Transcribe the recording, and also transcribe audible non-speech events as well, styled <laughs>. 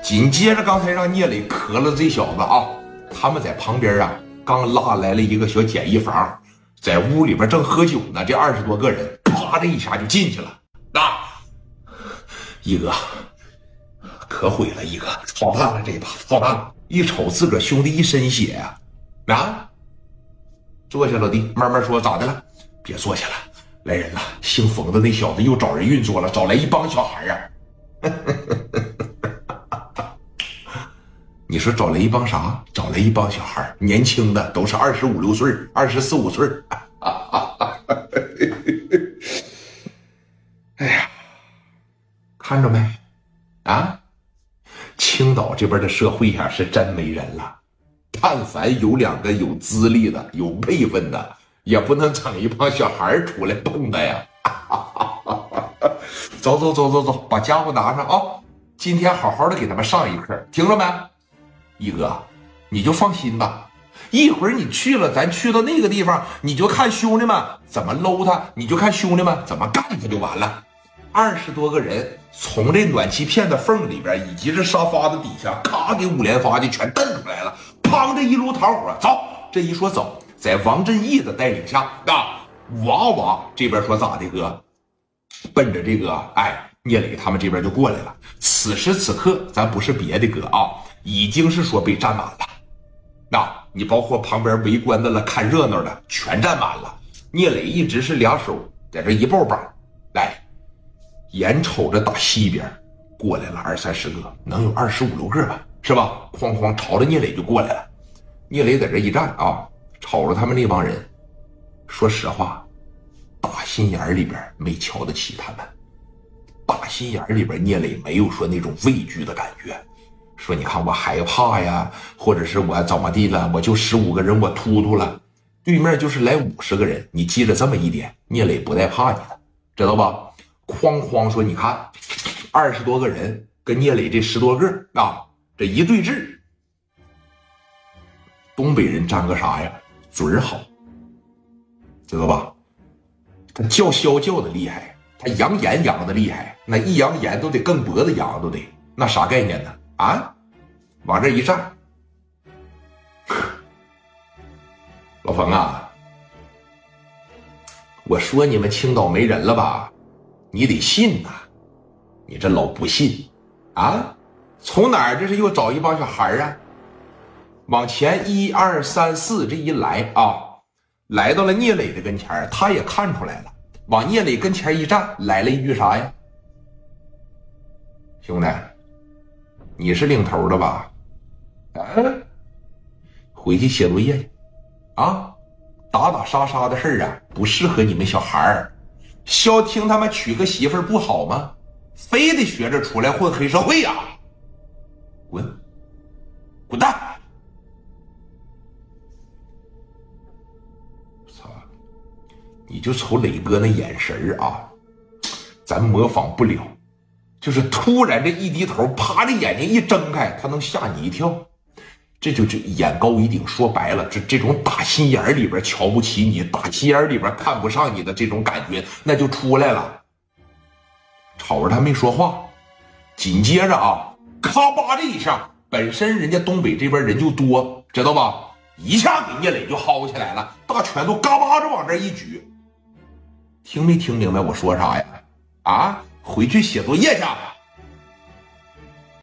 紧接着刚才让聂磊磕了这小子啊，他们在旁边啊，刚拉来了一个小简易房，在屋里边正喝酒呢。这二十多个人，啪的一下就进去了。啊，一哥，可毁了，一哥，操蛋了，这一把操蛋了！一瞅自个兄弟一身血呀，啊，坐下，老弟，慢慢说，咋的了？别坐下了，来人了，姓冯的那小子又找人运作了，找来一帮小孩啊。你说找来一帮啥？找来一帮小孩年轻的都是二十五六岁二十四五岁 <laughs> 哎呀，看着没？啊，青岛这边的社会呀，是真没人了。但凡有两个有资历的、有辈分的，也不能整一帮小孩出来蹦的呀。<laughs> 走走走走走，把家伙拿上啊！今天好好的给他们上一课，听着没？一哥，你就放心吧，一会儿你去了，咱去到那个地方，你就看兄弟们怎么搂他，你就看兄弟们怎么干他就完了。二十多个人从这暖气片的缝里边，以及这沙发的底下，咔给五连发的全蹬出来了，砰的一炉桃火，走。这一说走，在王振义的带领下，啊，哇哇这边说咋的哥，奔着这个哎聂磊他们这边就过来了。此时此刻，咱不是别的哥啊。已经是说被占满了，那你包括旁边围观的了、看热闹的，全占满了。聂磊一直是两手在这一抱膀，来，眼瞅着打西边过来了二三十个，能有二十五六个吧，是吧？哐哐朝着聂磊就过来了。聂磊在这一站啊，瞅着他们那帮人，说实话，打心眼里边没瞧得起他们，打心眼里边聂磊没有说那种畏惧的感觉。说你看我害怕呀，或者是我怎么地了？我就十五个人，我突突了，对面就是来五十个人，你记着这么一点，聂磊不带怕你的，知道吧？哐哐说，你看二十多个人跟聂磊这十多个啊，这一对峙，东北人沾个啥呀？嘴儿好，知道吧？他叫嚣叫的厉害，他扬言扬的厉害，那一扬言都得更脖子扬都得，那啥概念呢？啊，往这一站，老冯啊，我说你们青岛没人了吧？你得信呐，你这老不信啊？从哪儿这是又找一帮小孩啊？往前一二三四这一来啊，来到了聂磊的跟前他也看出来了，往聂磊跟前一站，来了一句啥呀？兄弟。你是领头的吧？嗯，回去写作业去，啊，打打杀杀的事儿啊，不适合你们小孩儿。消停他妈娶个媳妇儿不好吗？非得学着出来混黑社会呀？滚，滚蛋！操！你就瞅磊哥那眼神儿啊，咱模仿不了。就是突然这一低头，啪的眼睛一睁开，他能吓你一跳，这就就眼高一顶。说白了，这这种打心眼里边瞧不起你，打心眼里边看不上你的这种感觉，那就出来了。瞅着他没说话，紧接着啊，咔吧这一下，本身人家东北这边人就多，知道吧？一下给聂磊就薅起来了，大拳头嘎巴着往这一举。听没听明白我说啥呀？啊？回去写作业去。